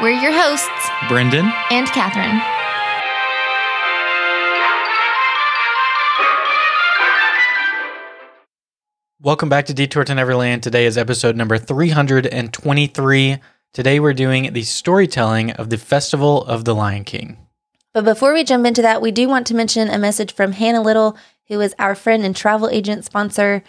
We're your hosts, Brendan and Catherine. Welcome back to Detour to Neverland. Today is episode number 323. Today we're doing the storytelling of the Festival of the Lion King. But before we jump into that, we do want to mention a message from Hannah Little, who is our friend and travel agent sponsor.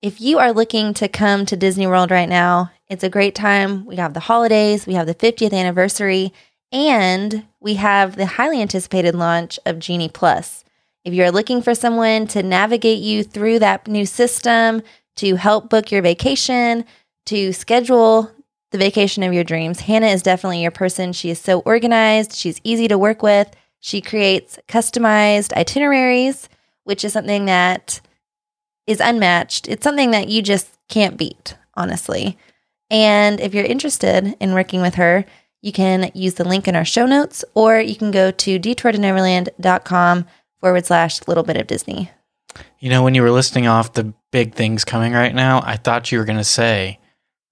If you are looking to come to Disney World right now, it's a great time. We have the holidays, we have the 50th anniversary, and we have the highly anticipated launch of Genie Plus. If you're looking for someone to navigate you through that new system, to help book your vacation, to schedule the vacation of your dreams, Hannah is definitely your person. She is so organized, she's easy to work with. She creates customized itineraries, which is something that is unmatched. It's something that you just can't beat, honestly. And if you're interested in working with her, you can use the link in our show notes or you can go to detourtoneverland.com forward slash little bit of Disney. You know, when you were listing off the big things coming right now, I thought you were going to say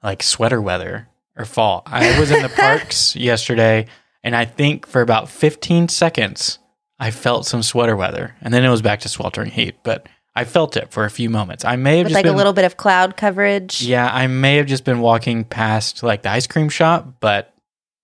like sweater weather or fall. I was in the parks yesterday and I think for about 15 seconds, I felt some sweater weather and then it was back to sweltering heat. But I felt it for a few moments. I may have With just like been, a little bit of cloud coverage. Yeah, I may have just been walking past like the ice cream shop, but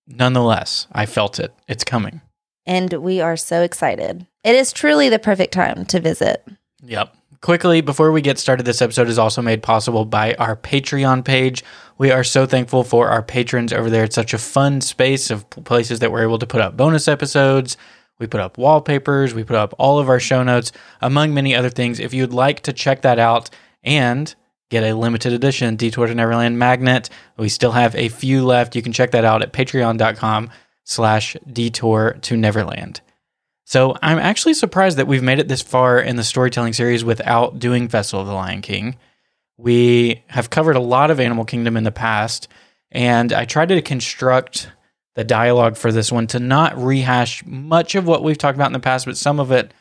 nonetheless, I felt it. It's coming. And we are so excited. It is truly the perfect time to visit. Yep. Quickly, before we get started, this episode is also made possible by our Patreon page. We are so thankful for our patrons over there. It's such a fun space of places that we're able to put up bonus episodes. We put up wallpapers. We put up all of our show notes, among many other things. If you'd like to check that out and get a limited edition Detour to Neverland magnet, we still have a few left. You can check that out at patreon.com slash detour to Neverland. So I'm actually surprised that we've made it this far in the storytelling series without doing Festival of the Lion King. We have covered a lot of Animal Kingdom in the past, and I tried to construct the dialogue for this one to not rehash much of what we've talked about in the past, but some of it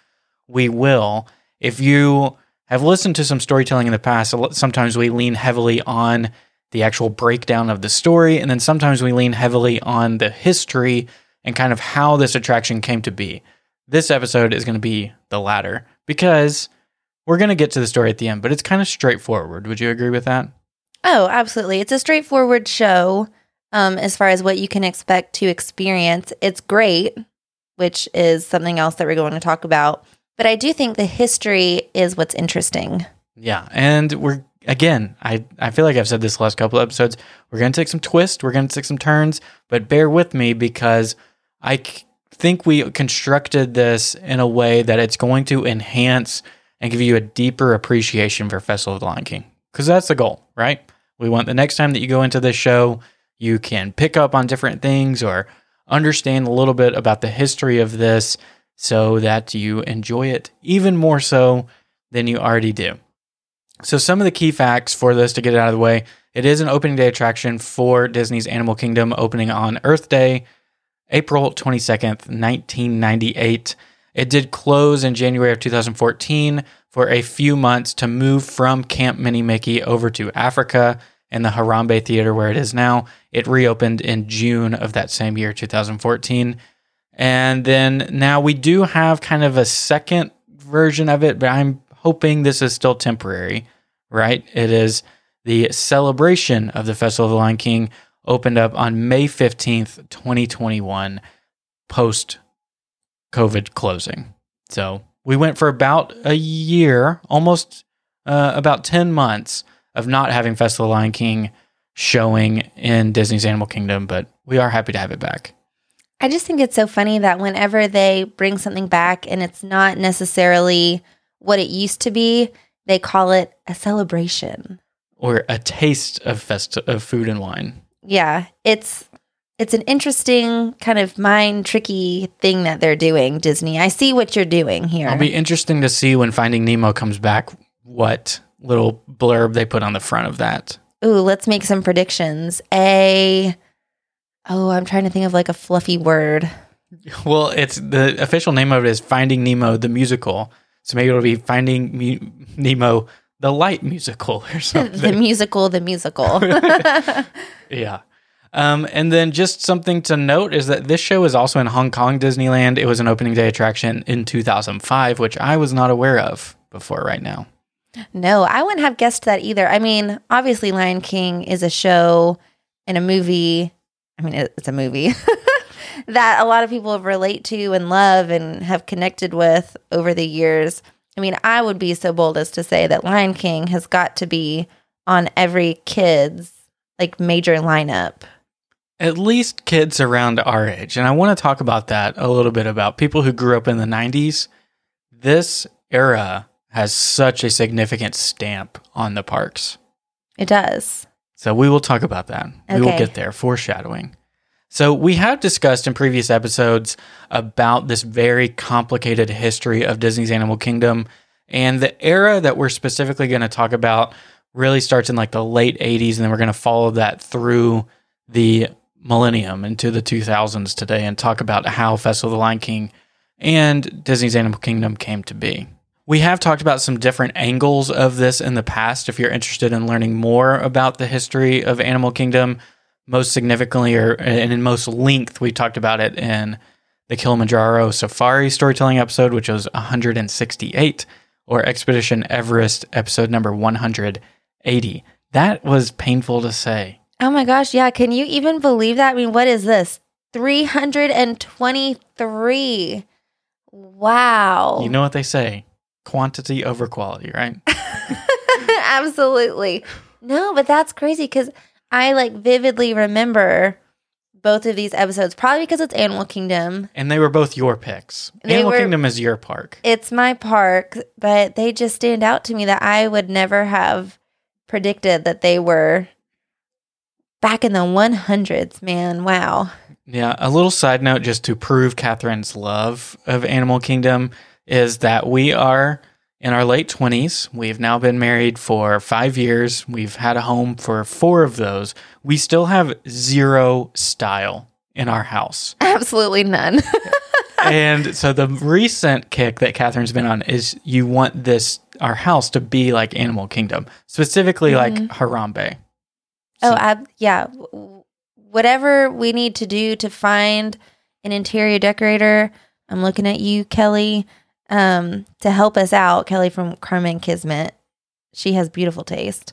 we will. If you have listened to some storytelling in the past, sometimes we lean heavily on the actual breakdown of the story, and then sometimes we lean heavily on the history and kind of how this attraction came to be. This episode is going to be the latter because we're going to get to the story at the end, but it's kind of straightforward. Would you agree with that? Oh, absolutely. It's a straightforward show um, as far as what you can expect to experience. It's great, which is something else that we're going to talk about. But I do think the history is what's interesting. Yeah. And we're, again, I, I feel like I've said this last couple episodes. We're going to take some twists, we're going to take some turns, but bear with me because I think we constructed this in a way that it's going to enhance and give you a deeper appreciation for Festival of the Lion King. Because that's the goal, right? We want the next time that you go into this show, you can pick up on different things or understand a little bit about the history of this so that you enjoy it even more so than you already do. So, some of the key facts for this to get it out of the way it is an opening day attraction for Disney's Animal Kingdom opening on Earth Day, April 22nd, 1998. It did close in January of 2014 for a few months to move from Camp Minnie Mickey over to Africa and the Harambe Theater where it is now. It reopened in June of that same year, 2014. And then now we do have kind of a second version of it, but I'm hoping this is still temporary, right? It is the celebration of the Festival of the Lion King opened up on May 15th, 2021, post COVID closing. So we went for about a year, almost uh, about 10 months of not having Festival of the Lion King showing in Disney's Animal Kingdom, but we are happy to have it back. I just think it's so funny that whenever they bring something back and it's not necessarily what it used to be, they call it a celebration or a taste of fest of food and wine. Yeah, it's it's an interesting kind of mind tricky thing that they're doing, Disney. I see what you're doing here. It'll be interesting to see when Finding Nemo comes back what little blurb they put on the front of that. Ooh, let's make some predictions. A Oh, I'm trying to think of like a fluffy word. Well, it's the official name of it is Finding Nemo the musical. So maybe it'll be Finding Mu- Nemo the light musical or something. the musical, the musical. Yeah. Um, and then just something to note is that this show is also in Hong Kong Disneyland. It was an opening day attraction in 2005, which I was not aware of before right now. No, I wouldn't have guessed that either. I mean, obviously Lion King is a show and a movie. I mean, it's a movie that a lot of people relate to and love and have connected with over the years. I mean, I would be so bold as to say that Lion King has got to be on every kid's like major lineup. At least kids around our age. And I want to talk about that a little bit about people who grew up in the 90s. This era has such a significant stamp on the parks. It does. So we will talk about that. We will get there, foreshadowing. So we have discussed in previous episodes about this very complicated history of Disney's Animal Kingdom. And the era that we're specifically going to talk about really starts in like the late 80s. And then we're going to follow that through the millennium into the 2000s today and talk about how Festival of the Lion King and Disney's Animal Kingdom came to be. We have talked about some different angles of this in the past. If you're interested in learning more about the history of Animal Kingdom, most significantly or and in most length, we talked about it in the Kilimanjaro Safari storytelling episode, which was 168, or Expedition Everest episode number 180. That was painful to say. Oh my gosh, yeah. Can you even believe that? I mean, what is this? 323. Wow. You know what they say quantity over quality, right? Absolutely. No, but that's crazy because I like vividly remember both of these episodes, probably because it's Animal Kingdom. And they were both your picks. They Animal were- Kingdom is your park. It's my park, but they just stand out to me that I would never have predicted that they were back in the 100s, man. Wow. Yeah, a little side note just to prove Catherine's love of Animal Kingdom is that we are in our late 20s. We've now been married for five years. We've had a home for four of those. We still have zero style in our house. Absolutely none. and so the recent kick that Catherine's been on is you want this, our house, to be like Animal Kingdom, specifically mm-hmm. like Harambe. Oh, ab- yeah. Whatever we need to do to find an interior decorator, I'm looking at you, Kelly, um, to help us out. Kelly from Carmen Kismet. She has beautiful taste.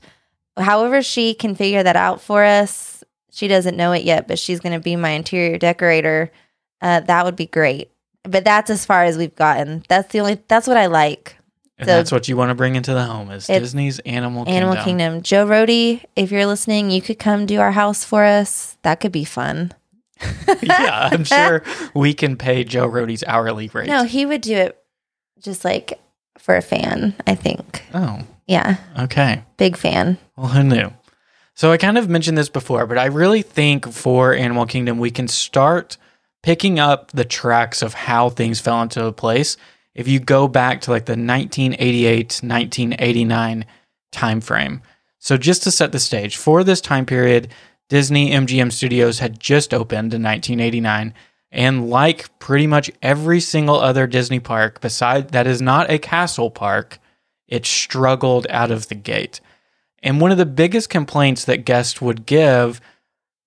However, she can figure that out for us. She doesn't know it yet, but she's going to be my interior decorator. Uh, that would be great. But that's as far as we've gotten. That's the only. That's what I like. And So- that's what you want to bring into the home is Disney's Animal Kingdom. Animal Kingdom. Joe Rohde, if you're listening, you could come do our house for us. That could be fun. yeah, I'm sure we can pay Joe Rohde's hourly rate. No, he would do it just like for a fan, I think. Oh, Yeah, okay. big fan. Well, who knew? So I kind of mentioned this before, but I really think for Animal Kingdom, we can start picking up the tracks of how things fell into place. If you go back to like the 1988, 1989 time frame. So just to set the stage, for this time period, Disney MGM Studios had just opened in 1989. And like pretty much every single other Disney park beside that is not a castle park, it struggled out of the gate. And one of the biggest complaints that guests would give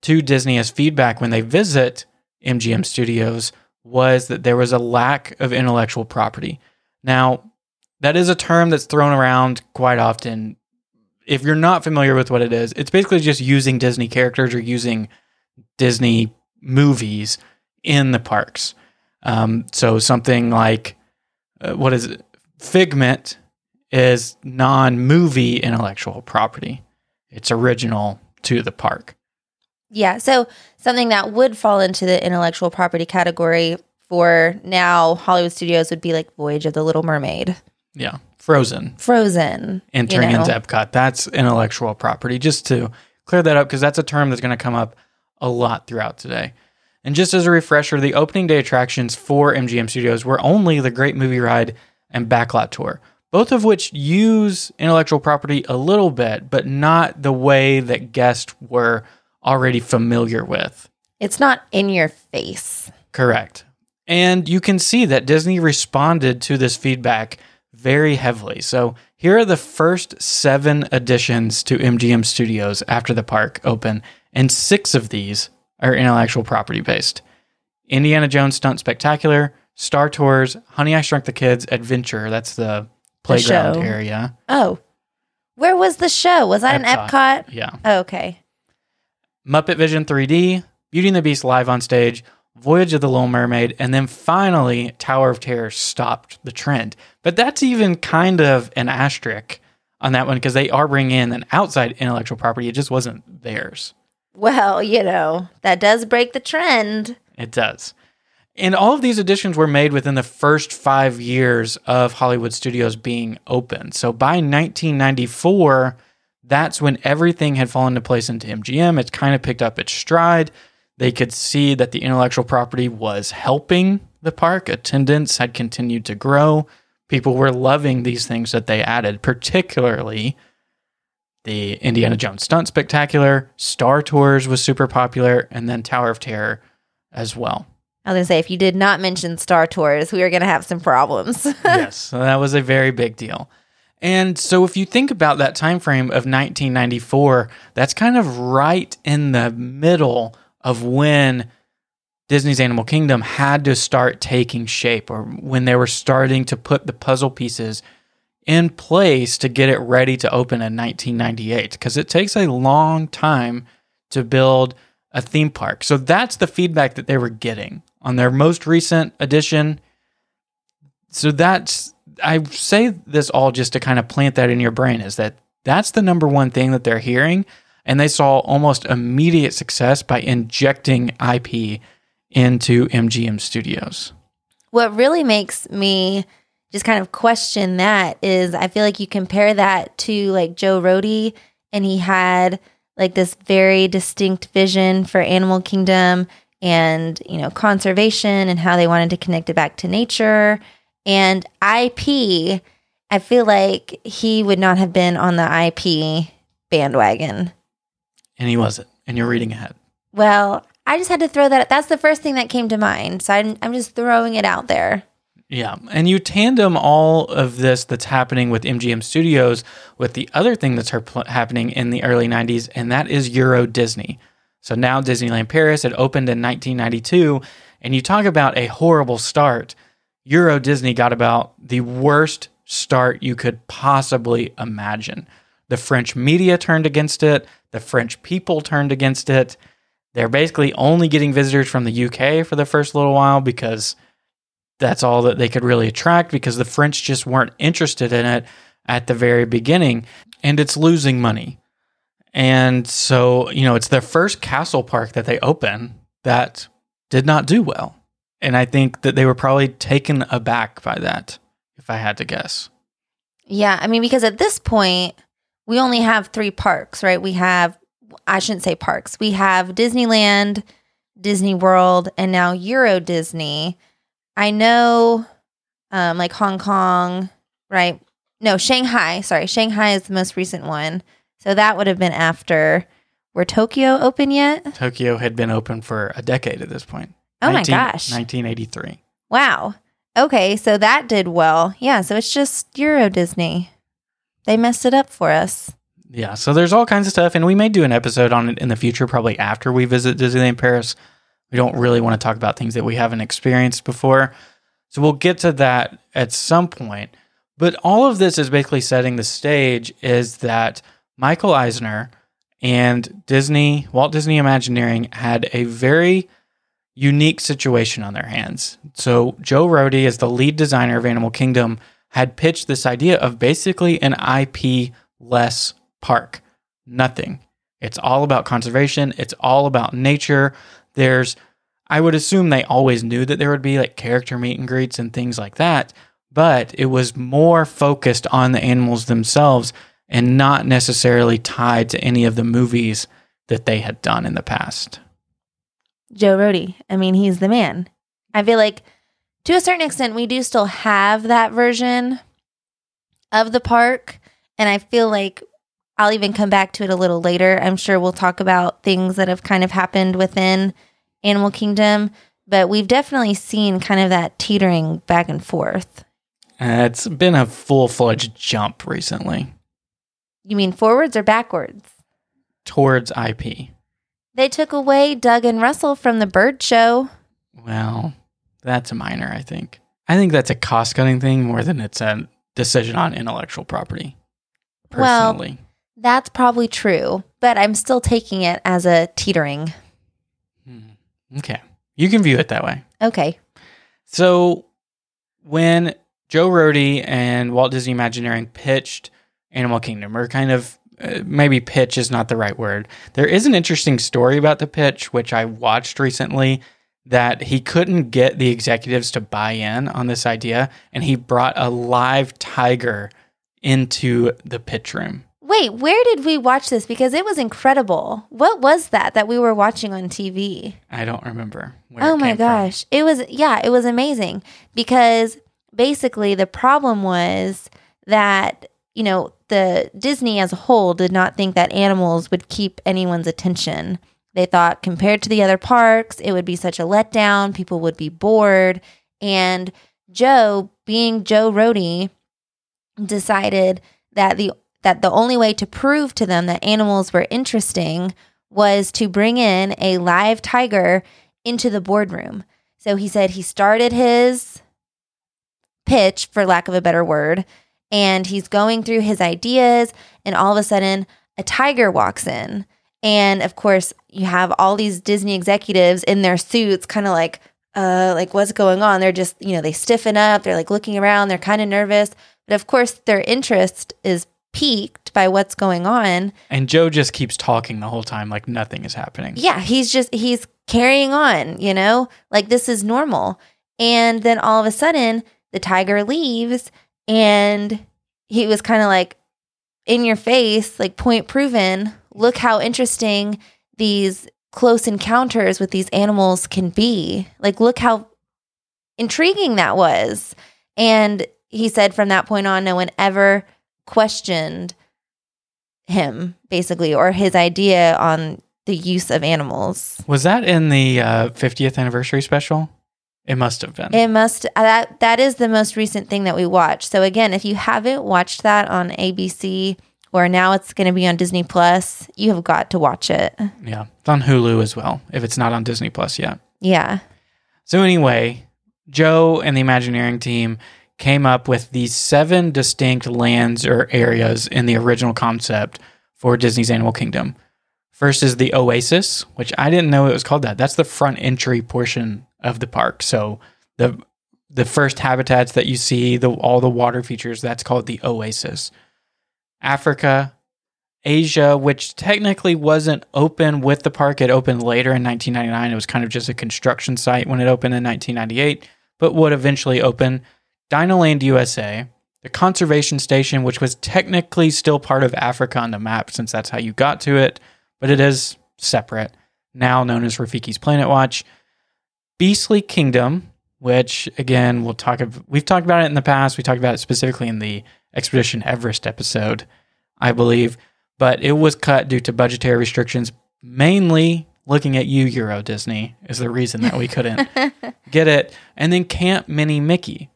to Disney as feedback when they visit MGM Studios was that there was a lack of intellectual property. Now, that is a term that's thrown around quite often. If you're not familiar with what it is, it's basically just using Disney characters or using Disney movies in the parks. Um, so something like uh, what is it? Figment is non-movie intellectual property. It's original to the park. Yeah, so something that would fall into the intellectual property category for now Hollywood Studios would be like Voyage of the Little Mermaid, Yeah, Frozen Frozen, entering you know. into Epcot. That's intellectual property. Just to clear that up, because that's a term that's going to come up a lot throughout today. And just as a refresher, the opening day attractions for MGM Studios were only the Great Movie Ride and Backlot Tour, both of which use intellectual property a little bit, but not the way that guests were already familiar with. It's not in your face. Correct. And you can see that Disney responded to this feedback very heavily. So here are the first seven additions to MGM Studios after the park opened, and six of these are intellectual property based. Indiana Jones Stunt Spectacular, Star Tours, Honey I Shrunk the Kids, Adventure, that's the playground show. area. Oh, where was the show? Was that in Epcot. Epcot? Yeah. Oh, okay. Muppet Vision 3D, Beauty and the Beast live on stage, Voyage of the Little Mermaid, and then finally Tower of Terror stopped the trend. But that's even kind of an asterisk on that one because they are bringing in an outside intellectual property. It just wasn't theirs. Well, you know, that does break the trend. It does. And all of these additions were made within the first five years of Hollywood studios being open. So by 1994, that's when everything had fallen into place into MGM. It's kind of picked up its stride. They could see that the intellectual property was helping the park. Attendance had continued to grow. People were loving these things that they added, particularly the Indiana Jones Stunt Spectacular, Star Tours was super popular, and then Tower of Terror as well. I was gonna say, if you did not mention Star Tours, we were gonna have some problems. yes, so that was a very big deal. And so if you think about that time frame of 1994, that's kind of right in the middle of when Disney's Animal Kingdom had to start taking shape or when they were starting to put the puzzle pieces in place to get it ready to open in 1998 because it takes a long time to build a theme park. So that's the feedback that they were getting on their most recent edition. So that's I say this all just to kind of plant that in your brain is that that's the number one thing that they're hearing and they saw almost immediate success by injecting IP into MGM Studios. what really makes me just kind of question that is I feel like you compare that to like Joe Rohde and he had like this very distinct vision for Animal Kingdom and you know conservation and how they wanted to connect it back to nature and IP I feel like he would not have been on the IP bandwagon. And he wasn't. And you're reading ahead. Well, I just had to throw that that's the first thing that came to mind. So I'm I'm just throwing it out there. Yeah. And you tandem all of this that's happening with MGM Studios with the other thing that's hap- happening in the early 90s, and that is Euro Disney. So now Disneyland Paris had opened in 1992, and you talk about a horrible start. Euro Disney got about the worst start you could possibly imagine. The French media turned against it, the French people turned against it. They're basically only getting visitors from the UK for the first little while because that's all that they could really attract because the French just weren't interested in it at the very beginning and it's losing money. And so, you know, it's their first castle park that they open that did not do well. And I think that they were probably taken aback by that, if I had to guess. Yeah, I mean, because at this point, we only have three parks, right? We have, I shouldn't say parks, we have Disneyland, Disney World, and now Euro Disney. I know, um, like Hong Kong, right? No, Shanghai. Sorry, Shanghai is the most recent one. So that would have been after. Were Tokyo open yet? Tokyo had been open for a decade at this point. Oh my gosh. 1983. Wow. Okay, so that did well. Yeah, so it's just Euro Disney. They messed it up for us. Yeah, so there's all kinds of stuff, and we may do an episode on it in the future, probably after we visit Disneyland Paris. We don't really want to talk about things that we haven't experienced before. So we'll get to that at some point. But all of this is basically setting the stage is that Michael Eisner and Disney, Walt Disney Imagineering had a very unique situation on their hands. So Joe Rohde, as the lead designer of Animal Kingdom, had pitched this idea of basically an IP less park. Nothing. It's all about conservation. It's all about nature. There's, I would assume they always knew that there would be like character meet and greets and things like that, but it was more focused on the animals themselves and not necessarily tied to any of the movies that they had done in the past. Joe Rohde. I mean, he's the man. I feel like to a certain extent, we do still have that version of the park. And I feel like I'll even come back to it a little later. I'm sure we'll talk about things that have kind of happened within Animal Kingdom, but we've definitely seen kind of that teetering back and forth. Uh, it's been a full fledged jump recently You mean forwards or backwards? towards IP. They took away Doug and Russell from the bird show. Well, that's a minor, I think. I think that's a cost cutting thing more than it's a decision on intellectual property. Well- Personally. That's probably true, but I'm still taking it as a teetering. Hmm. Okay. You can view it that way. Okay. So when Joe Rohde and Walt Disney Imagineering pitched Animal Kingdom, or kind of uh, maybe pitch is not the right word. There is an interesting story about the pitch, which I watched recently, that he couldn't get the executives to buy in on this idea, and he brought a live tiger into the pitch room. Wait, where did we watch this? Because it was incredible. What was that that we were watching on TV? I don't remember. Oh my came from. gosh. It was, yeah, it was amazing because basically the problem was that, you know, the Disney as a whole did not think that animals would keep anyone's attention. They thought compared to the other parks, it would be such a letdown. People would be bored. And Joe, being Joe Rohde, decided that the that the only way to prove to them that animals were interesting was to bring in a live tiger into the boardroom. So he said he started his pitch, for lack of a better word, and he's going through his ideas, and all of a sudden, a tiger walks in. And of course, you have all these Disney executives in their suits, kind of like, uh, like what's going on? They're just, you know, they stiffen up, they're like looking around, they're kind of nervous. But of course, their interest is piqued by what's going on. And Joe just keeps talking the whole time like nothing is happening. Yeah, he's just he's carrying on, you know? Like this is normal. And then all of a sudden, the tiger leaves and he was kind of like in your face, like point proven. Look how interesting these close encounters with these animals can be. Like look how intriguing that was. And he said from that point on no one ever questioned him basically or his idea on the use of animals. Was that in the uh, 50th anniversary special? It must have been. It must uh, that that is the most recent thing that we watched. So again, if you haven't watched that on ABC or now it's going to be on Disney Plus, you have got to watch it. yeah. It's on Hulu as well, if it's not on Disney Plus yet. Yeah. So, anyway, Joe and the Imagineering team came up with these seven distinct lands or areas in the original concept for Disney's Animal Kingdom. First is the Oasis, which I didn't know it was called that. That's the front entry portion of the park. So the the first habitats that you see, the all the water features, that's called the Oasis. Africa, Asia, which technically wasn't open with the park. It opened later in 1999. It was kind of just a construction site when it opened in 1998, but would eventually open. Dinoland USA, the conservation station, which was technically still part of Africa on the map since that's how you got to it, but it is separate, now known as Rafiki's Planet Watch. Beastly Kingdom, which again we'll talk of we've talked about it in the past. We talked about it specifically in the Expedition Everest episode, I believe, but it was cut due to budgetary restrictions, mainly looking at you, Euro Disney, is the reason that we couldn't get it. And then Camp Minnie Mickey.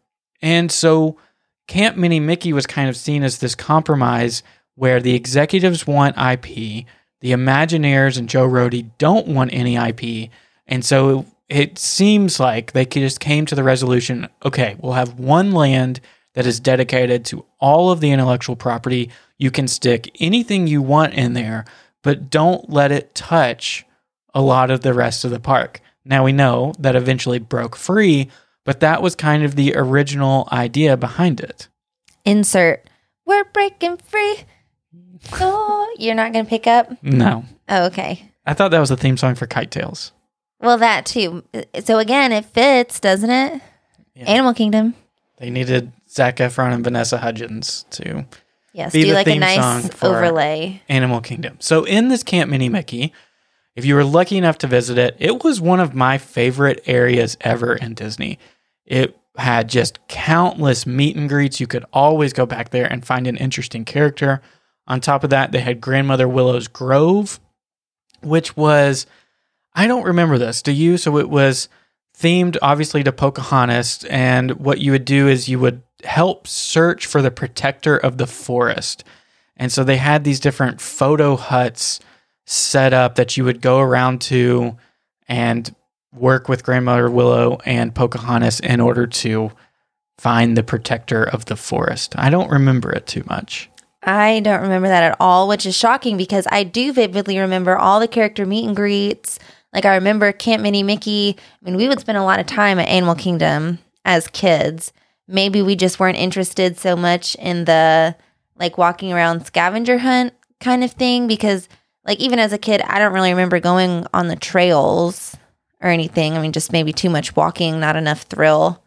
And so Camp Minnie Mickey was kind of seen as this compromise where the executives want IP, the Imagineers and Joe Rohde don't want any IP. And so it seems like they just came to the resolution okay, we'll have one land that is dedicated to all of the intellectual property. You can stick anything you want in there, but don't let it touch a lot of the rest of the park. Now we know that eventually broke free, but that was kind of the original idea behind it. Insert. We're breaking free. Oh, you're not going to pick up? No. Oh, okay. I thought that was the theme song for KiteTails. Well, that too. So again, it fits, doesn't it? Yeah. Animal Kingdom. They needed Zac Efron and Vanessa Hudgens to Yes. Be do the like a theme nice song for- overlay. Animal Kingdom. So in this Camp Minnie Mickey, If you were lucky enough to visit it, it was one of my favorite areas ever in Disney. It had just countless meet and greets. You could always go back there and find an interesting character. On top of that, they had Grandmother Willow's Grove, which was, I don't remember this. Do you? So it was themed obviously to Pocahontas. And what you would do is you would help search for the protector of the forest. And so they had these different photo huts set up that you would go around to and work with Grandmother Willow and Pocahontas in order to find the protector of the forest. I don't remember it too much. I don't remember that at all, which is shocking because I do vividly remember all the character meet and greets. Like I remember Camp Minnie Mickey. I mean, we would spend a lot of time at Animal Kingdom as kids. Maybe we just weren't interested so much in the like walking around scavenger hunt kind of thing because like even as a kid, I don't really remember going on the trails or anything. I mean, just maybe too much walking, not enough thrill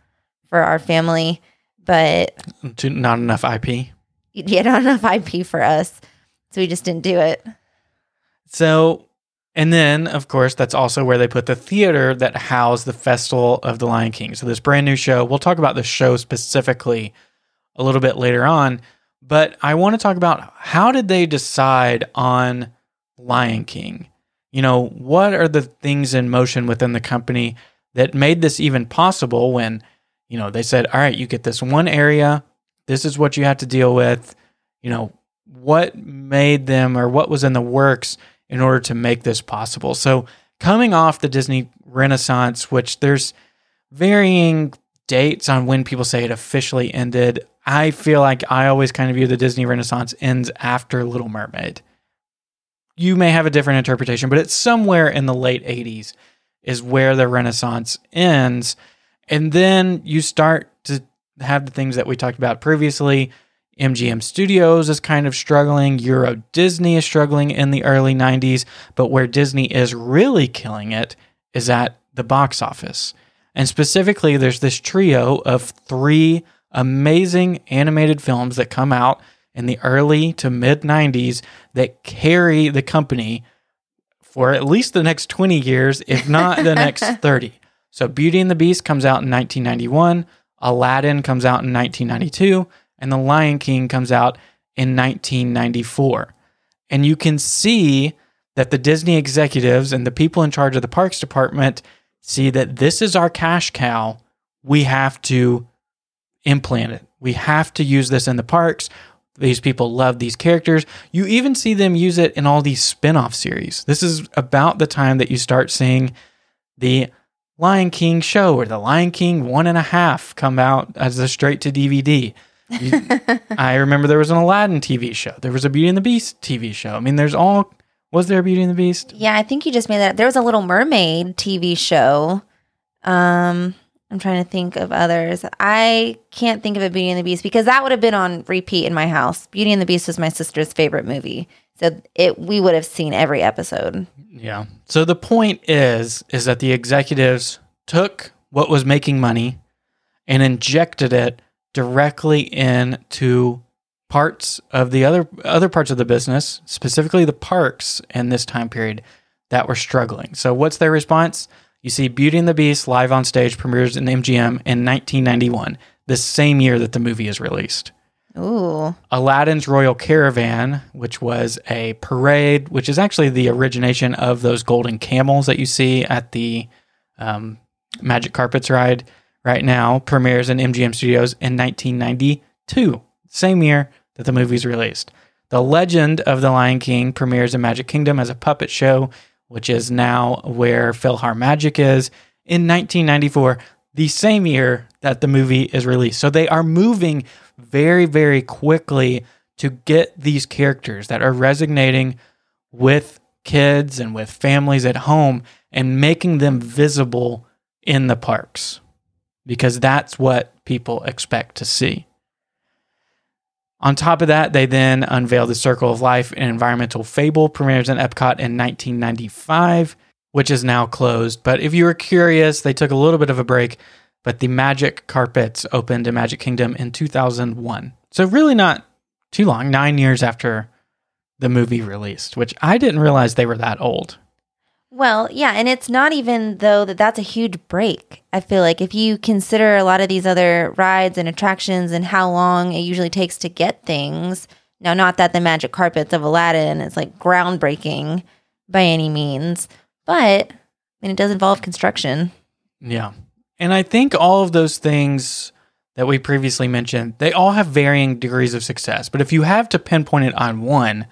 for our family. But Not enough IP. yeah, not enough IP for us. So we just didn't do it. So, and then of course, that's also where they put the theater that housed the Festival of the Lion King. So, this brand new show, we'll talk about the show specifically a little bit later on, but I want to talk about how did they decide on Lion King? You know, what are the things in motion within the company that made this even possible when, you know, they said, all right, you get this one area, this is what you have to deal with. You know, what made them or what was in the works in order to make this possible. So, coming off the Disney Renaissance, which there's varying dates on when people say it officially ended, I feel like I always kind of view the Disney Renaissance ends after Little Mermaid. You may have a different interpretation, but it's somewhere in the late 80s is where the Renaissance ends. And then you start to have the things that we talked about previously. MGM Studios is kind of struggling. Euro Disney is struggling in the early 90s. But where Disney is really killing it is at the box office. And specifically, there's this trio of three amazing animated films that come out in the early to mid 90s that carry the company for at least the next 20 years, if not the next 30. So Beauty and the Beast comes out in 1991, Aladdin comes out in 1992, and The Lion King comes out in 1994. And you can see that the Disney executives and the people in charge of the parks department see that this is our cash cow. We have to implant it. We have to use this in the parks. These people love these characters. You even see them use it in all these spin off series. This is about the time that you start seeing the Lion King show or the Lion King one and a half come out as a straight to DVD. You- I remember there was an Aladdin TV show. There was a Beauty and the Beast TV show. I mean, there's all. Was there a Beauty and the Beast? Yeah, I think you just made that. There was a Little Mermaid TV show. Um, I'm trying to think of others. I can't think of a Beauty and the Beast because that would have been on repeat in my house. Beauty and the Beast was my sister's favorite movie, so it we would have seen every episode. Yeah. So the point is is that the executives took what was making money and injected it directly into parts of the other other parts of the business, specifically the parks in this time period that were struggling. So what's their response? You see Beauty and the Beast live on stage premieres in MGM in 1991, the same year that the movie is released. Ooh, Aladdin's Royal Caravan, which was a parade, which is actually the origination of those golden camels that you see at the um, Magic Carpets ride right now, premieres in MGM Studios in 1992, same year that the movie's released. The Legend of the Lion King premieres in Magic Kingdom as a puppet show, which is now where PhilharMagic is, in 1994, the same year that the movie is released. So they are moving very, very quickly to get these characters that are resonating with kids and with families at home and making them visible in the parks because that's what people expect to see. On top of that, they then unveiled the Circle of Life, an environmental fable, premieres in Epcot in 1995, which is now closed. But if you were curious, they took a little bit of a break, but the Magic Carpets opened in Magic Kingdom in 2001. So, really not too long, nine years after the movie released, which I didn't realize they were that old. Well, yeah, and it's not even though that that's a huge break. I feel like if you consider a lot of these other rides and attractions and how long it usually takes to get things. Now, not that the magic carpets of Aladdin is like groundbreaking by any means, but I mean, it does involve construction. Yeah. And I think all of those things that we previously mentioned, they all have varying degrees of success. But if you have to pinpoint it on one,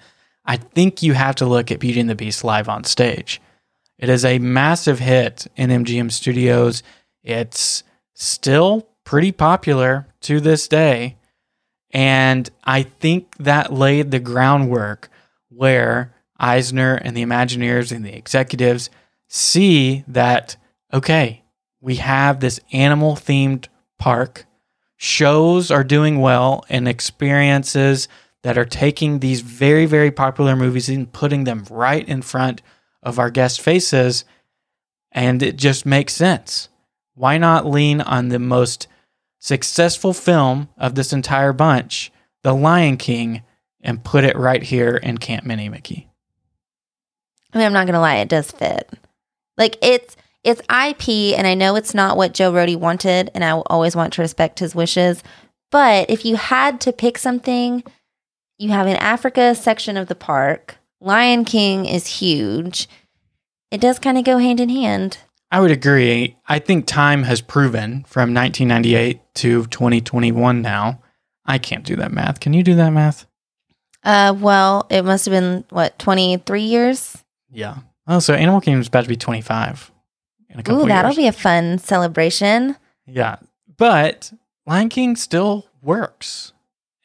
I think you have to look at Beauty and the Beast live on stage. It is a massive hit in MGM Studios. It's still pretty popular to this day. And I think that laid the groundwork where Eisner and the Imagineers and the executives see that, okay, we have this animal themed park. Shows are doing well and experiences that are taking these very, very popular movies and putting them right in front of our guest faces. And it just makes sense. Why not lean on the most successful film of this entire bunch, The Lion King, and put it right here in Camp Minnie Mickey? I mean, I'm not gonna lie, it does fit. Like it's it's IP, and I know it's not what Joe Rohde wanted, and I always want to respect his wishes. But if you had to pick something, you have an Africa section of the park. Lion King is huge. It does kind of go hand in hand. I would agree. I think time has proven from 1998 to 2021 now. I can't do that math. Can you do that math? Uh, well, it must have been what 23 years. Yeah. Oh, so Animal Kingdom is about to be 25 in a couple Ooh, that'll years. be a fun celebration. Yeah. But Lion King still works.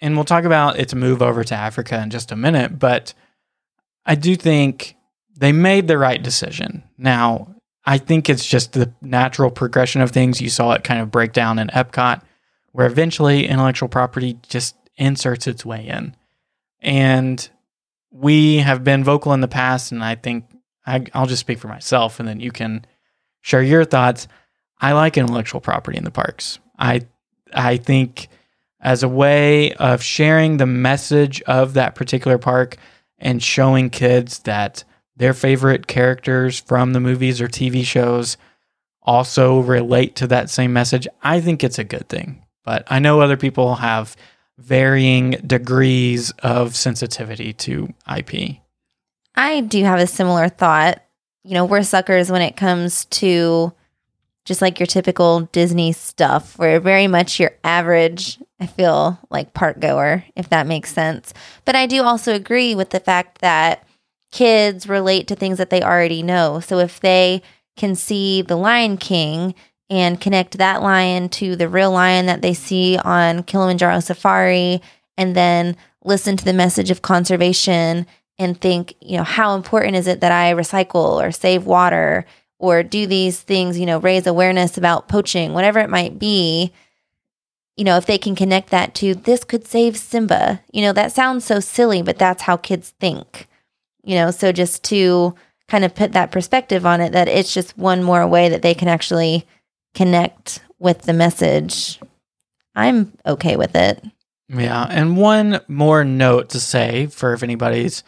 And we'll talk about its move over to Africa in just a minute. But I do think they made the right decision. Now, I think it's just the natural progression of things. You saw it kind of break down in Epcot, where eventually intellectual property just inserts its way in. And we have been vocal in the past, and I think I, I'll just speak for myself, and then you can share your thoughts. I like intellectual property in the parks. I I think as a way of sharing the message of that particular park and showing kids that their favorite characters from the movies or TV shows also relate to that same message. I think it's a good thing. But I know other people have varying degrees of sensitivity to IP. I do have a similar thought. You know, we're suckers when it comes to just like your typical Disney stuff. We're very much your average, I feel like part goer, if that makes sense. But I do also agree with the fact that kids relate to things that they already know. So if they can see the Lion King and connect that lion to the real lion that they see on Kilimanjaro Safari, and then listen to the message of conservation and think, you know, how important is it that I recycle or save water or do these things, you know, raise awareness about poaching, whatever it might be. You know, if they can connect that to this could save Simba, you know, that sounds so silly, but that's how kids think. You know, so just to kind of put that perspective on it, that it's just one more way that they can actually connect with the message. I'm okay with it. Yeah, and one more note to say for if anybody's,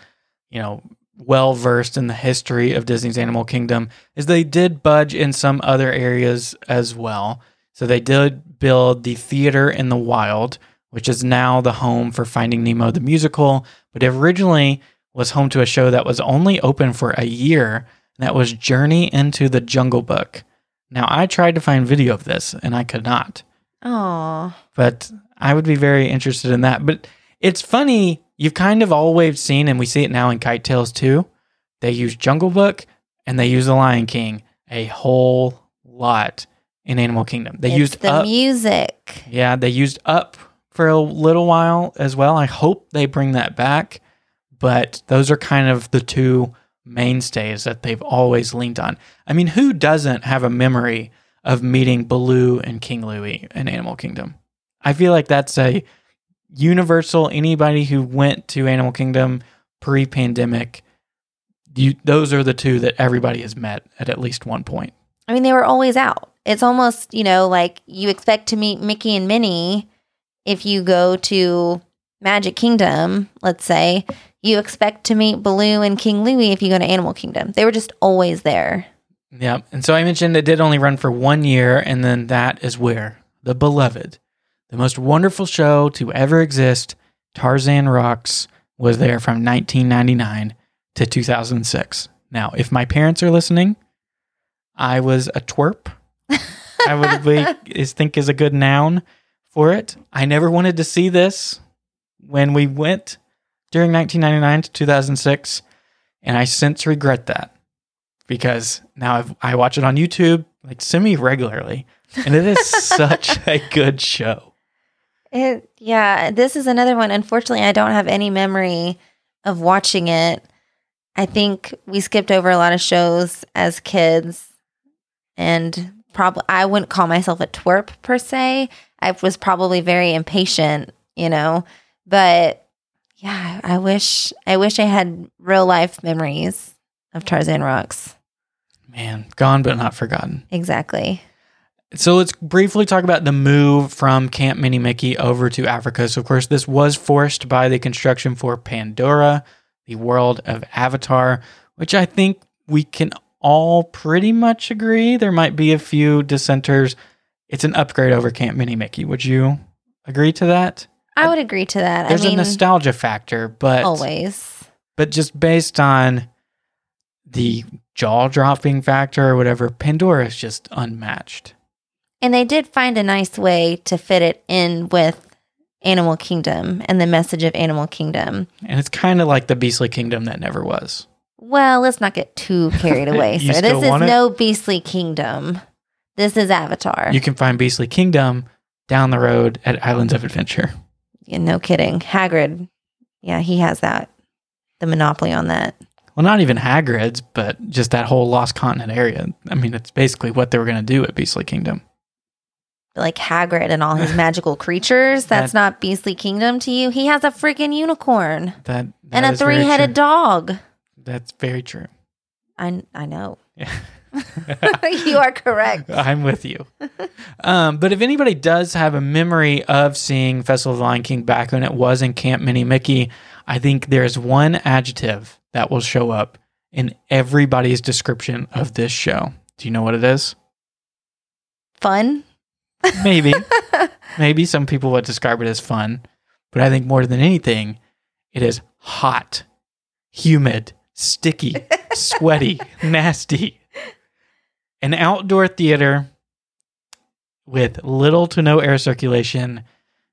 you know, well versed in the history of Disney's Animal Kingdom is they did budge in some other areas as well. So they did build the theater in the wild, which is now the home for Finding Nemo the musical, but it originally was home to a show that was only open for a year, and that was Journey into the Jungle Book. Now I tried to find video of this and I could not Oh, but I would be very interested in that. But it's funny, you've kind of always seen, and we see it now in KiteTails too. They use Jungle Book and they use The Lion King a whole lot in Animal Kingdom. They it's used the up, music. yeah, they used up for a little while as well. I hope they bring that back, but those are kind of the two mainstays that they've always leaned on. I mean, who doesn't have a memory of meeting Baloo and King Louie in Animal Kingdom? I feel like that's a universal. Anybody who went to Animal Kingdom pre-pandemic, you, those are the two that everybody has met at at least one point. I mean, they were always out. It's almost, you know, like you expect to meet Mickey and Minnie if you go to Magic Kingdom, let's say. you expect to meet Baloo and King Louie if you go to Animal Kingdom. They were just always there. Yeah. And so I mentioned it did only run for one year, and then that is where the beloved, the most wonderful show to ever exist, Tarzan Rocks, was there from 1999 to 2006. Now, if my parents are listening, I was a twerp. I would be, is think is a good noun for it. I never wanted to see this when we went during 1999 to 2006, and I since regret that because now I've, I watch it on YouTube like semi regularly, and it is such a good show. It, yeah, this is another one. Unfortunately, I don't have any memory of watching it. I think we skipped over a lot of shows as kids, and probably I wouldn't call myself a twerp per se. I was probably very impatient, you know, but yeah, I wish I wish I had real life memories of Tarzan Rocks. Man, gone but not forgotten. Exactly. So let's briefly talk about the move from Camp Minnie Mickey over to Africa. So, of course, this was forced by the construction for Pandora, the world of Avatar, which I think we can all pretty much agree. There might be a few dissenters. It's an upgrade over Camp Minnie Mickey. Would you agree to that? I would agree to that. There's I mean, a nostalgia factor, but always. but just based on the jaw dropping factor or whatever, Pandora is just unmatched. And they did find a nice way to fit it in with Animal Kingdom and the message of Animal Kingdom. And it's kind of like the Beastly Kingdom that never was. Well, let's not get too carried away, You sir. still This is want it? no Beastly Kingdom. This is Avatar. You can find Beastly Kingdom down the road at Islands of Adventure. Yeah, no kidding. Hagrid, yeah, he has that, the monopoly on that. Well, not even Hagrid's, but just that whole Lost Continent area. I mean, it's basically what they were going to do at Beastly Kingdom. Like Hagrid and all his magical creatures, that's That- not Beastly Kingdom to you. He has a freaking unicorn That, that and a is very three headed true. dog. That's very true. I, I know. You are correct. I'm with you. Um, but if anybody does have a memory of seeing Festival of the Lion King back when it was in Camp Minnie Mickey, I think there's one adjective that will show up in everybody's description of this show. Do you know what it is? Fun. Maybe. Maybe some people would describe it as fun, but I think more than anything, it is hot, humid, sticky, sweaty, nasty. An outdoor theater with little to no air circulation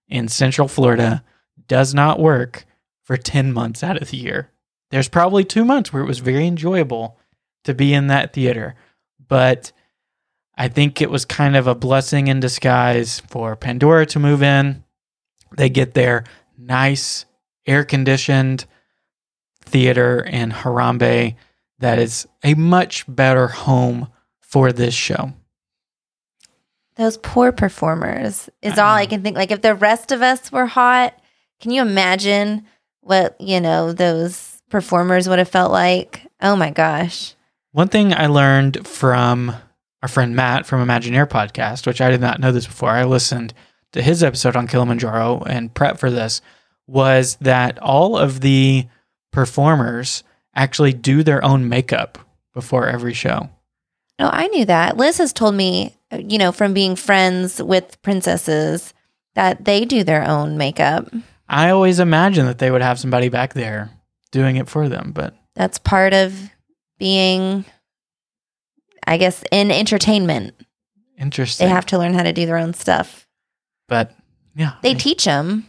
in Central Florida does not work for 10 months out of the year. There's probably two months where it was very enjoyable to be in that theater, but I think it was kind of a blessing in disguise for Pandora to move in. They get their nice, air conditioned theater in Harambe that is a much better home for this show. Those poor performers is I all I can think. Like if the rest of us were hot, can you imagine what, you know, those performers would have felt like? Oh my gosh. One thing I learned from our friend Matt from Imagineer podcast, which I did not know this before, I listened to his episode on Kilimanjaro and prep for this, was that all of the performers actually do their own makeup before every show. Oh, I knew that. Liz has told me, you know, from being friends with princesses that they do their own makeup. I always imagined that they would have somebody back there doing it for them, but That's part of being, I guess, in entertainment. interesting. They have to learn how to do their own stuff. but yeah, They teach them.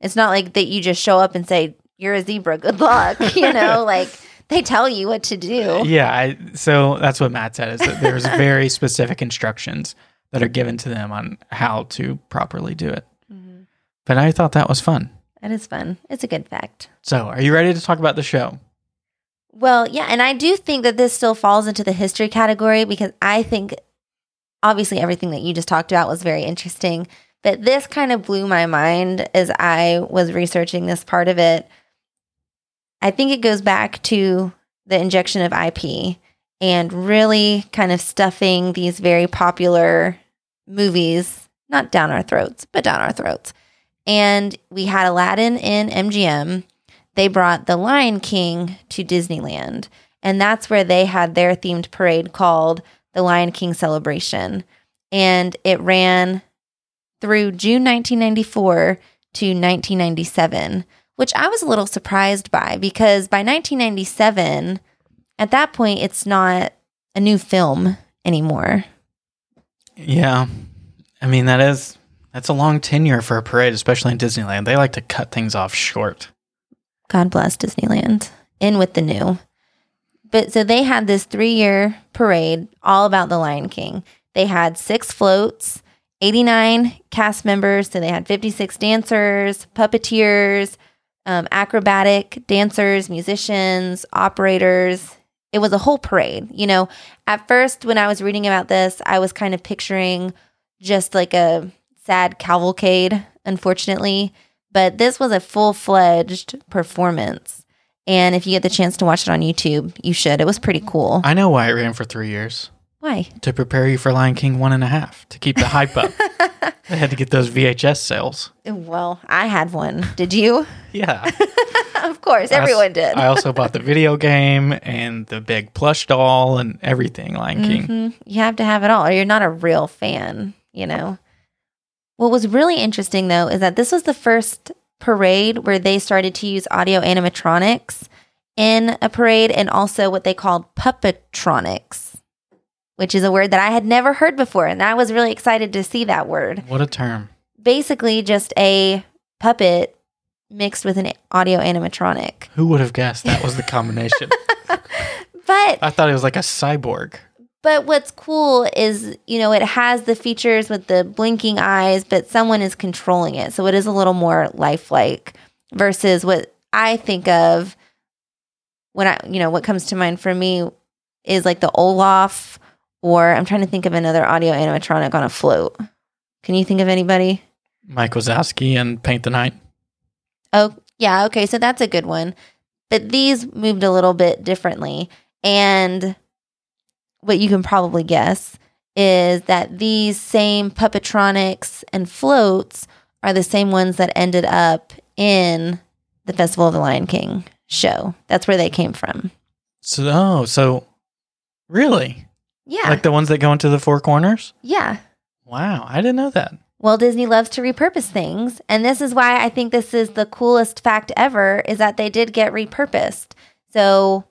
It's not like that you just show up and say, You're a zebra, good luck. you know, like they tell you what to do. Yeah, I, so that's what Matt said is that there's very specific instructions that are given to them on how to properly do it. Mm-hmm. But I thought that was fun. That is fun. It's a good fact. So, are you ready to talk about the show? Well, yeah, and I do think that this still falls into the history category because I think obviously everything that you just talked about was very interesting, but this kind of blew my mind as I was researching this part of it. I think it goes back to the injection of IP and really kind of stuffing these very popular movies, not down our throats, but down our throats. And we had Aladdin in MGM. they brought The Lion King to Disneyland. And that's where they had their themed parade called the Lion King Celebration. And it ran through June 1994 to 1997, which I was a little surprised by because by 1997, at that point, it's not a new film anymore. Yeah. I mean, that is that's a long tenure for a parade, especially in Disneyland. They like to cut things off short. God bless Disneyland. In with the new. But so they had this three year parade all about the Lion King. They had six floats, 89 cast members. So they had 56 dancers, puppeteers, um, acrobatic dancers, musicians, operators. It was a whole parade. You know, at first, when I was reading about this, I was kind of picturing just like a sad cavalcade, unfortunately. But this was a full fledged performance. And if you get the chance to watch it on YouTube, you should. It was pretty cool. I know why it ran for three years. Why? To prepare you for Lion King one and a half, to keep the hype up. they had to get those VHS sales. Well, I had one. Did you? Yeah. of course, I everyone did. I also bought the video game and the big plush doll and everything Lion King. Mhm. You have to have it all, or you're not a real fan, you know? What was really interesting, though, is that this was the first parade where they started to use audio animatronics in a parade and also what they called puppetronics, which is a word that I had never heard before. And I was really excited to see that word. What a term. Basically, just a puppet mixed with an audio animatronic. Who would have guessed that was the combination? But I thought it was like a cyborg. But what's cool is, you know, it has the features with the blinking eyes, but someone is controlling it. So it is a little more lifelike versus what I think of when I, you know, what comes to mind for me is like the Olaf, or I'm trying to think of another audio animatronic on a float. Can you think of anybody? Mike Wazowski and Paint the Night. Oh, yeah. Okay. So that's a good one. But these moved a little bit differently. And what you can probably guess is that these same puppetronics and floats are the same ones that ended up in the Festival of the Lion King show. That's where they came from. So, oh, so really? Yeah. Like the ones that go into the four corners? yeah. Wow, I didn't know that. Well, Disney loves to repurpose things, and this is why I think this is the coolest fact ever is that they did get repurposed. So,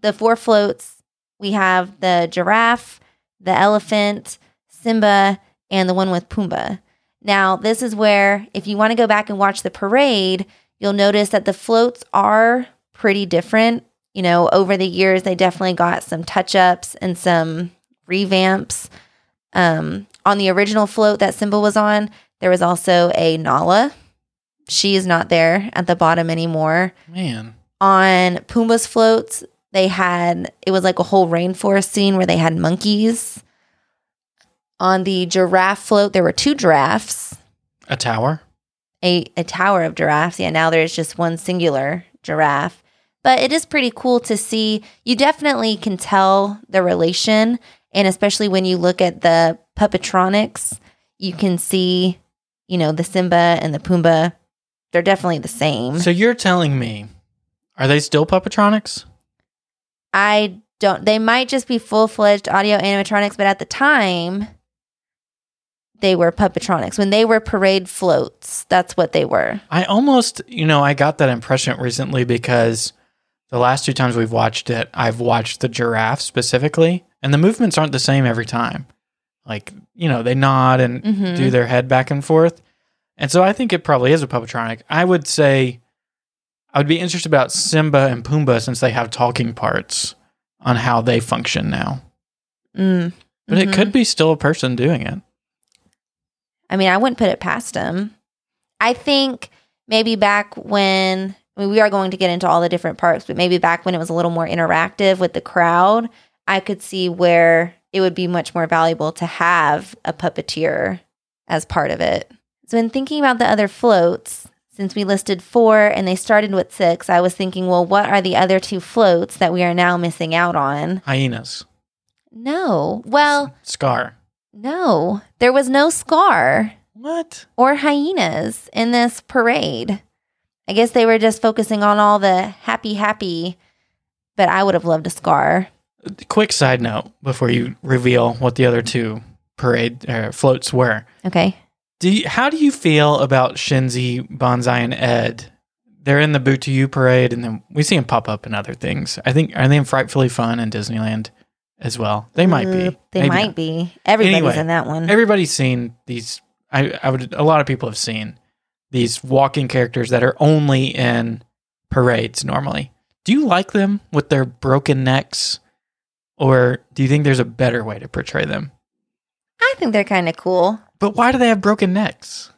the four floats, we have the giraffe, the elephant, Simba, and the one with Pumbaa. Now, this is where if you want to go back and watch the parade, you'll notice that the floats are pretty different. You know, over the years they definitely got some touch-ups and some revamps. Um, on the original float that Simba was on, there was also a Nala. She is not there at the bottom anymore. Man, On Pumbaa's floats, they had it was like a whole rainforest scene where they had monkeys. On the giraffe float, there were two giraffes, a tower? a, a tower of giraffes. Yeah, now there's just one singular giraffe. But it is pretty cool to see. You definitely can tell the relation. And especially when you look at the puppetronics, you can see, you know, the Simba and the Pumbaa. They're definitely the same. So you're telling me, are they still puppetronics? I don't, they might just be full fledged audio animatronics, but at the time, they were puppetronics. When they were parade floats, that's what they were. I almost, you know, I got that impression recently because the last two times we've watched it, I've watched the giraffe specifically, and the movements aren't the same every time. Like, you know, they nod and Mhm. do their head back and forth. And so I think it probably is a puppetronic. I would say I would be interested about Simba and Pumbaa since they have talking parts on how they function now. Mm. But Mhm. it could be still a person doing it. I mean, I wouldn't put it past him. I think maybe back when I mean, we are going to get into all the different parks, but maybe back when it was a little more interactive with the crowd, I could see where it would be much more valuable to have a puppeteer as part of it. So, in thinking about the other floats, since we listed four and they started with six, I was thinking, well, what are the other two floats that we are now missing out on? Hyenas. No. Well, Scar. no, there was no scar What? or hyenas in this parade. I guess they were just focusing on all the happy, happy, but I would have loved a scar. Quick side note before you reveal what the other two parade uh, floats were. Okay. Do you, how do you feel about Shenzi, Banzai, and Ed? They're in the Boo to You parade, and then we see them pop up in other things. I think are they in Frightfully Fun in Disneyland as well? They might Uh, be. They Maybe might not. be. Everybody's Anyway, in that one. Everybody's seen these. I, I would. A lot of people have seen these walking characters that are only in parades normally. Do you like them with their broken necks, or do you think there's a better way to portray them? I think they're kind of cool. But why do they have broken necks?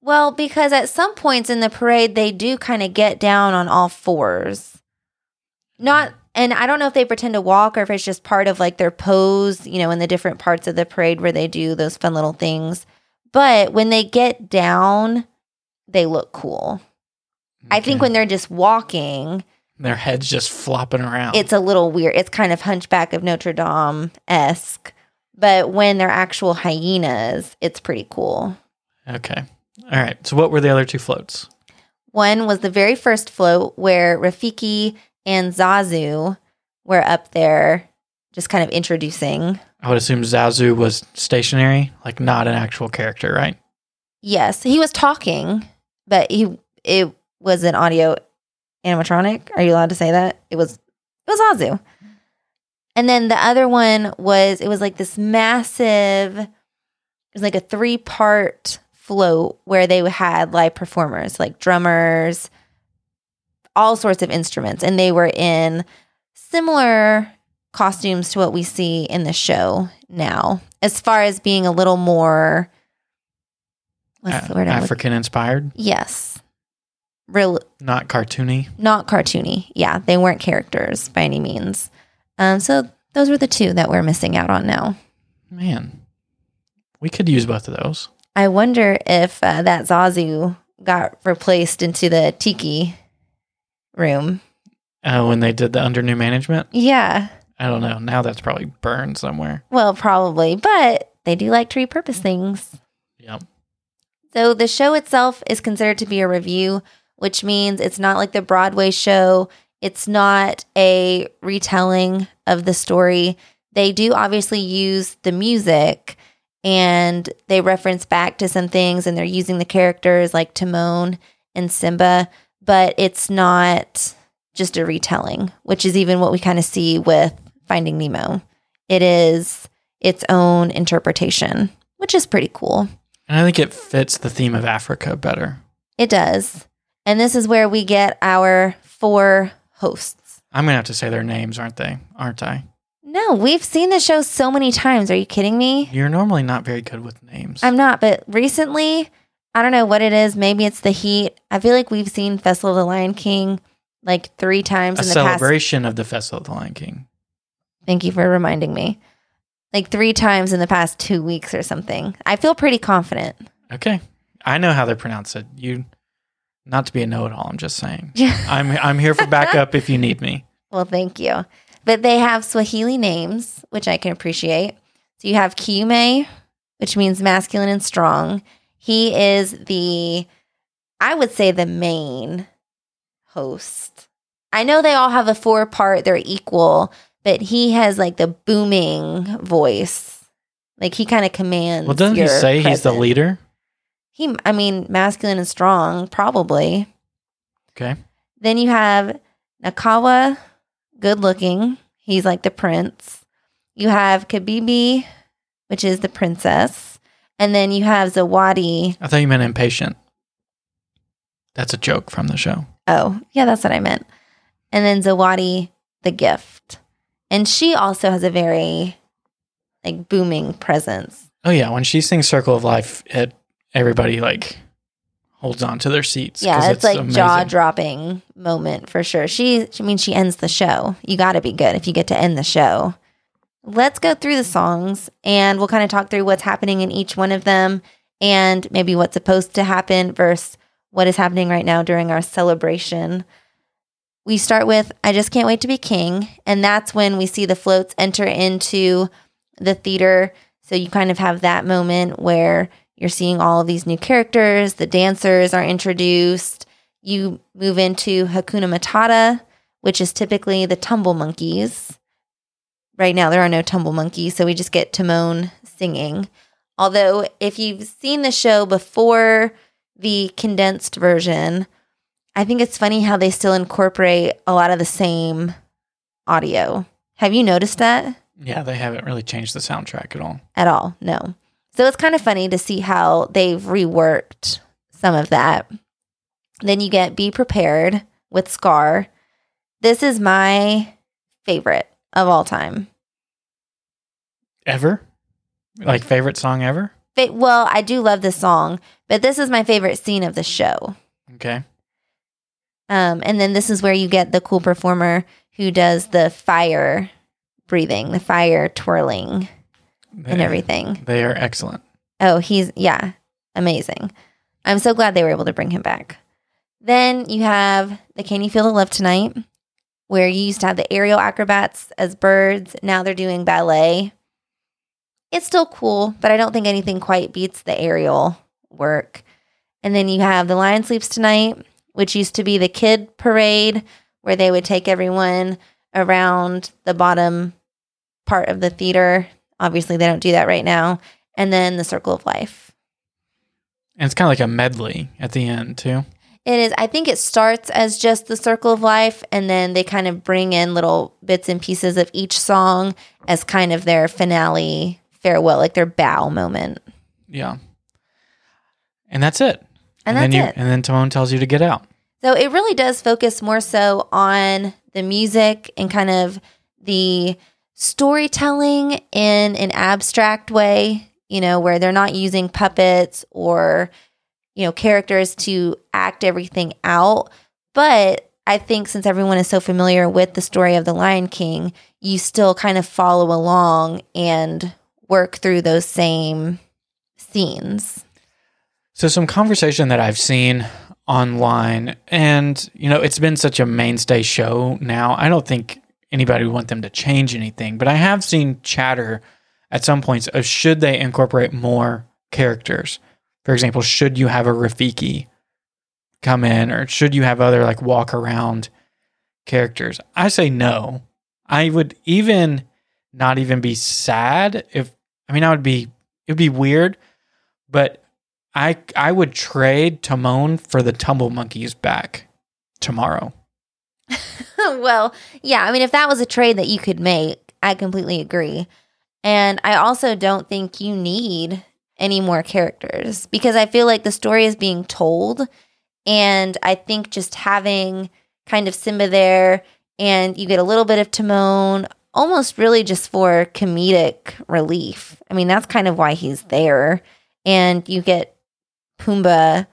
Well, because at some points in the parade, they do kind of get down on all fours. Not, and I don't know if they pretend to walk or if it's just part of like their pose, you know, in the different parts of the parade where they do those fun little things. But when they get down, they look cool. I think when they're just walking, their heads just flopping around. it's a little weird. It's kind of Hunchback of Notre Dame esque. But when they're actual hyenas, it's pretty cool. okay. All right. So what were the other two floats? One was the very first float where Rafiki and Zazu were up there just kind of introducing. I would assume Zazu was stationary, like not an actual character, right? Yes, he was talking, but he it was an audio animatronic. Are you allowed to say that? It was it was Azu. And then the other one was it was like this massive it was like a three-part float where they had live performers, like drummers, all sorts of instruments and they were in similar costumes to what we see in the show now as far as being a little more what's the word African inspired, yes real not cartoony. not cartoony yeah they weren't characters by any means um so those were the two that we're missing out on now Man, we could use both of those. i wonder if uh, that zazu got replaced into the tiki room Uh, when they did the under new management, yeah I don't know. Now that's probably burned somewhere. well probably but they do like to repurpose things. So the show itself is considered to be a revue, which means it's not like the Broadway show. It's not a retelling of the story. They do obviously use the music and they reference back to some things and they're using the characters like Timon and Simba, but it's not just a retelling, which is even what we kind of see with Finding Nemo. It is its own interpretation, which is pretty cool. And I think it fits the theme of Africa better. It does. And this is where we get our four hosts. I'm gonna have to say their names, aren't they? Aren't I? No, we've seen the show so many times. Are you kidding me? You're normally not very good with names. I'm not, but recently, I don't know what it is. Maybe it's the heat. I feel like we've seen Festival of the Lion King like three times a in the past. celebration of the Festival of the Lion King. Thank you for reminding me. Like three times in the past two weeks or something. I feel pretty confident. Okay, I know how they pronounce it. You, not to be a know-it-all. I'm just saying. Yeah. I'm I'm here for backup if you need me. Well, thank you. But they have Swahili names, which I can appreciate. So you have Kiume, which means masculine and strong. He is the, I would say, the main host. I know they all have a four part, they're equal, but he has like the booming voice. Like he kind of commands. Well, doesn't he say he's the leader? He, I mean, masculine and strong, probably. Okay. Then you have Nakawa, good looking. He's like the prince. You have Kibibi, which is the princess. And then you have Zawadi. I thought you meant impatient. That's a joke from the show. Oh, yeah, that's what I meant. And then Zawadi, the gift. And she also has a very like booming presence. Oh yeah, when she sings "Circle of Life," it everybody like holds on to their seats. Yeah, it's, like jaw dropping moment for sure. She, I mean, she ends the show. You got to be good if you get to end the show. Let's go through the songs and we'll kind of talk through what's happening in each one of them and maybe what's supposed to happen versus what is happening right now during our celebration. We start with I Just Can't Wait to Be King. And that's when we see the floats enter into the theater. So you kind of have that moment where you're seeing all of these new characters, the dancers are introduced. You move into Hakuna Matata, which is typically the tumble monkeys. Right now, there are no tumble monkeys, so we just get Timon singing. Although, if you've seen the show before the condensed version, I think it's funny how they still incorporate a lot of the same audio. Have you noticed that Yeah, they haven't really changed the soundtrack at all. at all? No. So it's kind of funny to see how they've reworked some of that. Then you get Be Prepared with Scar. This is my favorite of all time. Ever? Like favorite song ever? Fa- Well, I do love this song, but this is my favorite scene of the show. Okay. Um, and then this is where you get the cool performer who does the fire breathing, the fire twirling, and everything. They are excellent. Oh, he's, yeah, amazing. I'm so glad they were able to bring him back. Then you have the Can You Feel the Love Tonight, where you used to have the aerial acrobats as birds. Now they're doing ballet. It's still cool, but I don't think anything quite beats the aerial work. And then you have The Lion Sleeps Tonight, which used to be the kid parade, where they would take everyone around the bottom part of the theater. Obviously, they don't do that right now. And then The Circle of Life. And it's kind of like a medley at the end, too. It is. I think it starts as just the circle of life, and then they kind of bring in little bits and pieces of each song as kind of their finale farewell, like their bow moment. Yeah. And that's it. And then that's you, it. And then Timon tells you to get out. So it really does focus more so on the music and kind of the storytelling in an abstract way, you know, where they're not using puppets or, you know, characters to act everything out. But I think since everyone is so familiar with the story of the Lion King, you still kind of follow along and work through those same scenes. So some conversation that I've seen online, and you know, it's been such a mainstay show now. I don't think anybody would want them to change anything, but I have seen chatter at some points of should they incorporate more characters. For example, should you have a Rafiki come in, or should you have other like walk around characters? I say no. I would even not even be sad if I mean I would be it would be weird, but I I would trade Timon for the Tumble Monkeys back tomorrow. well, yeah, I mean, if that was a trade that you could make, I completely agree. And I also don't think you need any more characters because I feel like the story is being told. And I think just having kind of Simba there and you get a little bit of Timon, almost really just for comedic relief. I mean, that's kind of why he's there. And you get Pumbaa.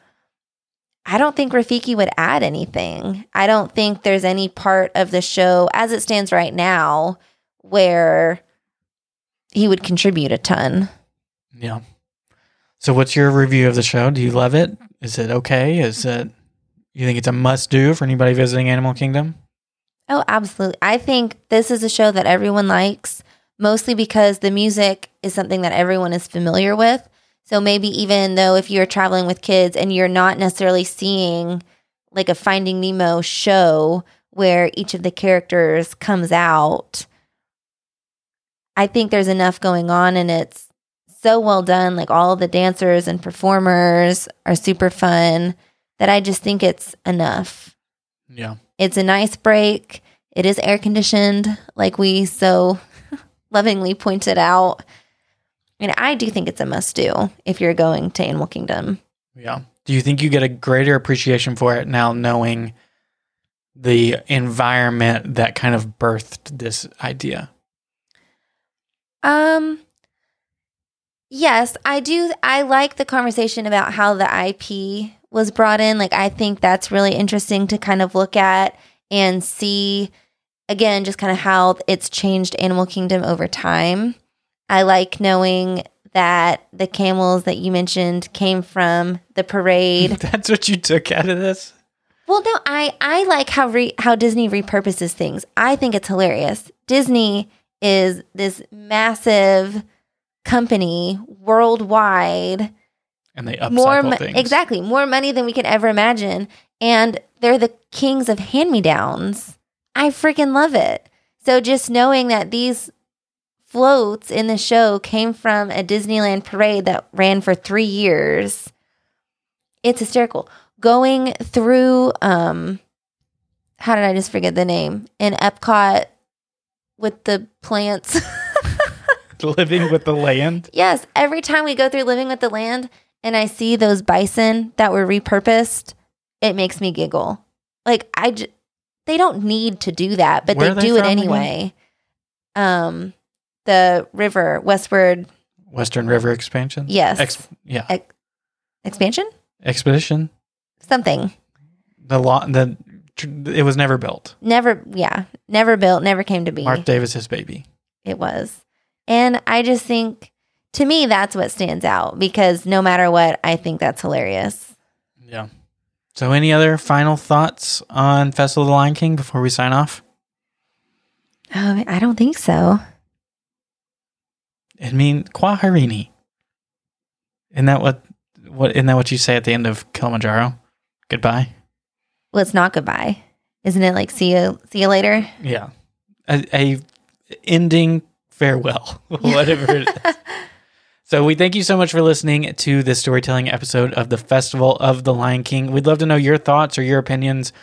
I don't think Rafiki would add anything. I don't think there's any part of the show as it stands right now where he would contribute a ton. Yeah. So what's your review of the show? Do you love it? Is it okay? Is it you think it's a must do for anybody visiting Animal Kingdom? Oh, absolutely. I think this is a show that everyone likes, mostly because the music is something that everyone is familiar with. So maybe even though if you're traveling with kids and you're not necessarily seeing like a Finding Nemo show where each of the characters comes out, I think there's enough going on and it's so well done. Like all the dancers and performers are super fun that I just think it's enough. Yeah. It's a nice break. It is air conditioned, like we so lovingly pointed out. And I do think it's a must do if you're going to Animal Kingdom. Yeah. Do you think you get a greater appreciation for it now knowing the environment that kind of birthed this idea? Um yes, I do I like the conversation about how the IP was brought in. Like I think that's really interesting to kind of look at and see again just kind of how it's changed Animal Kingdom over time. I like knowing that the camels that you mentioned came from the parade. That's what you took out of this? Well, no, I I like how re, how Disney repurposes things. I think it's hilarious. Disney is this massive company worldwide, And they upcycle more mo- things. exactly more money than we could ever imagine, and they're the kings of hand me downs. I freaking love it. So just knowing that these floats in the show came from a Disneyland parade that ran for three years, it's hysterical. Going through, um, how did I just forget the name? In Epcot with the plants. Living with the land. Yes, every time we go through Living with the Land and I see those bison that were repurposed, it makes me giggle. Like I, j- they don't need to do that, but Where they they do it from again? anyway. Um, the river westward Western River expansion. Yes. Ex- yeah. Ex- expansion, Expedition. something The law. The it was never built. never, yeah, never built, never came to be. Marc Davis's baby. It was, and I just think, to me, that's what stands out because no matter what, I think that's hilarious. Yeah. So, any other final thoughts on Festival of the Lion King before we sign off? Um, I don't think so. I means Kwaherini. Isn't that what? What isn't that what you say at the end of Kilimanjaro? Goodbye. Well, it's not goodbye, isn't it? Like see you, see you later. Yeah. A, a ending farewell, whatever it is. So we thank you so much for listening to this storytelling episode of the Festival of the Lion King. We'd love to know your thoughts or your opinions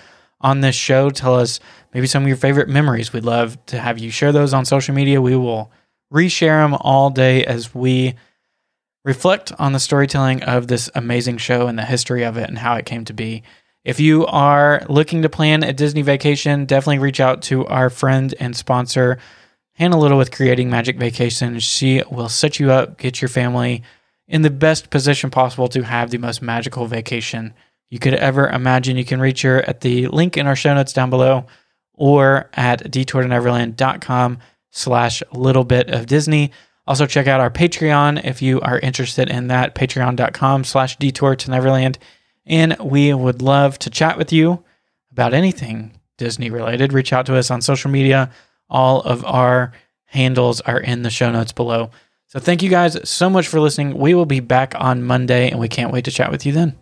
on this show. Tell us maybe some of your favorite memories. We'd love to have you share those on social media. We will reshare them all day as we reflect on the storytelling of this amazing show and the history of it and how it came to be. If you are looking to plan a Disney vacation, definitely reach out to our friend and sponsor, Hannah Little with Creating Magic Vacation. She will set you up, get your family in the best position possible to have the most magical vacation you could ever imagine. You can reach her at the link in our show notes down below or at detourtoneverland.com slash little bit of Disney. Also check out our Patreon if you are interested in that, patreon.com slash detour to Neverland. And we would love to chat with you about anything Disney related. Reach out to us on social media. All of our handles are in the show notes below. So thank you guys so much for listening. We will be back on Monday and we can't wait to chat with you then.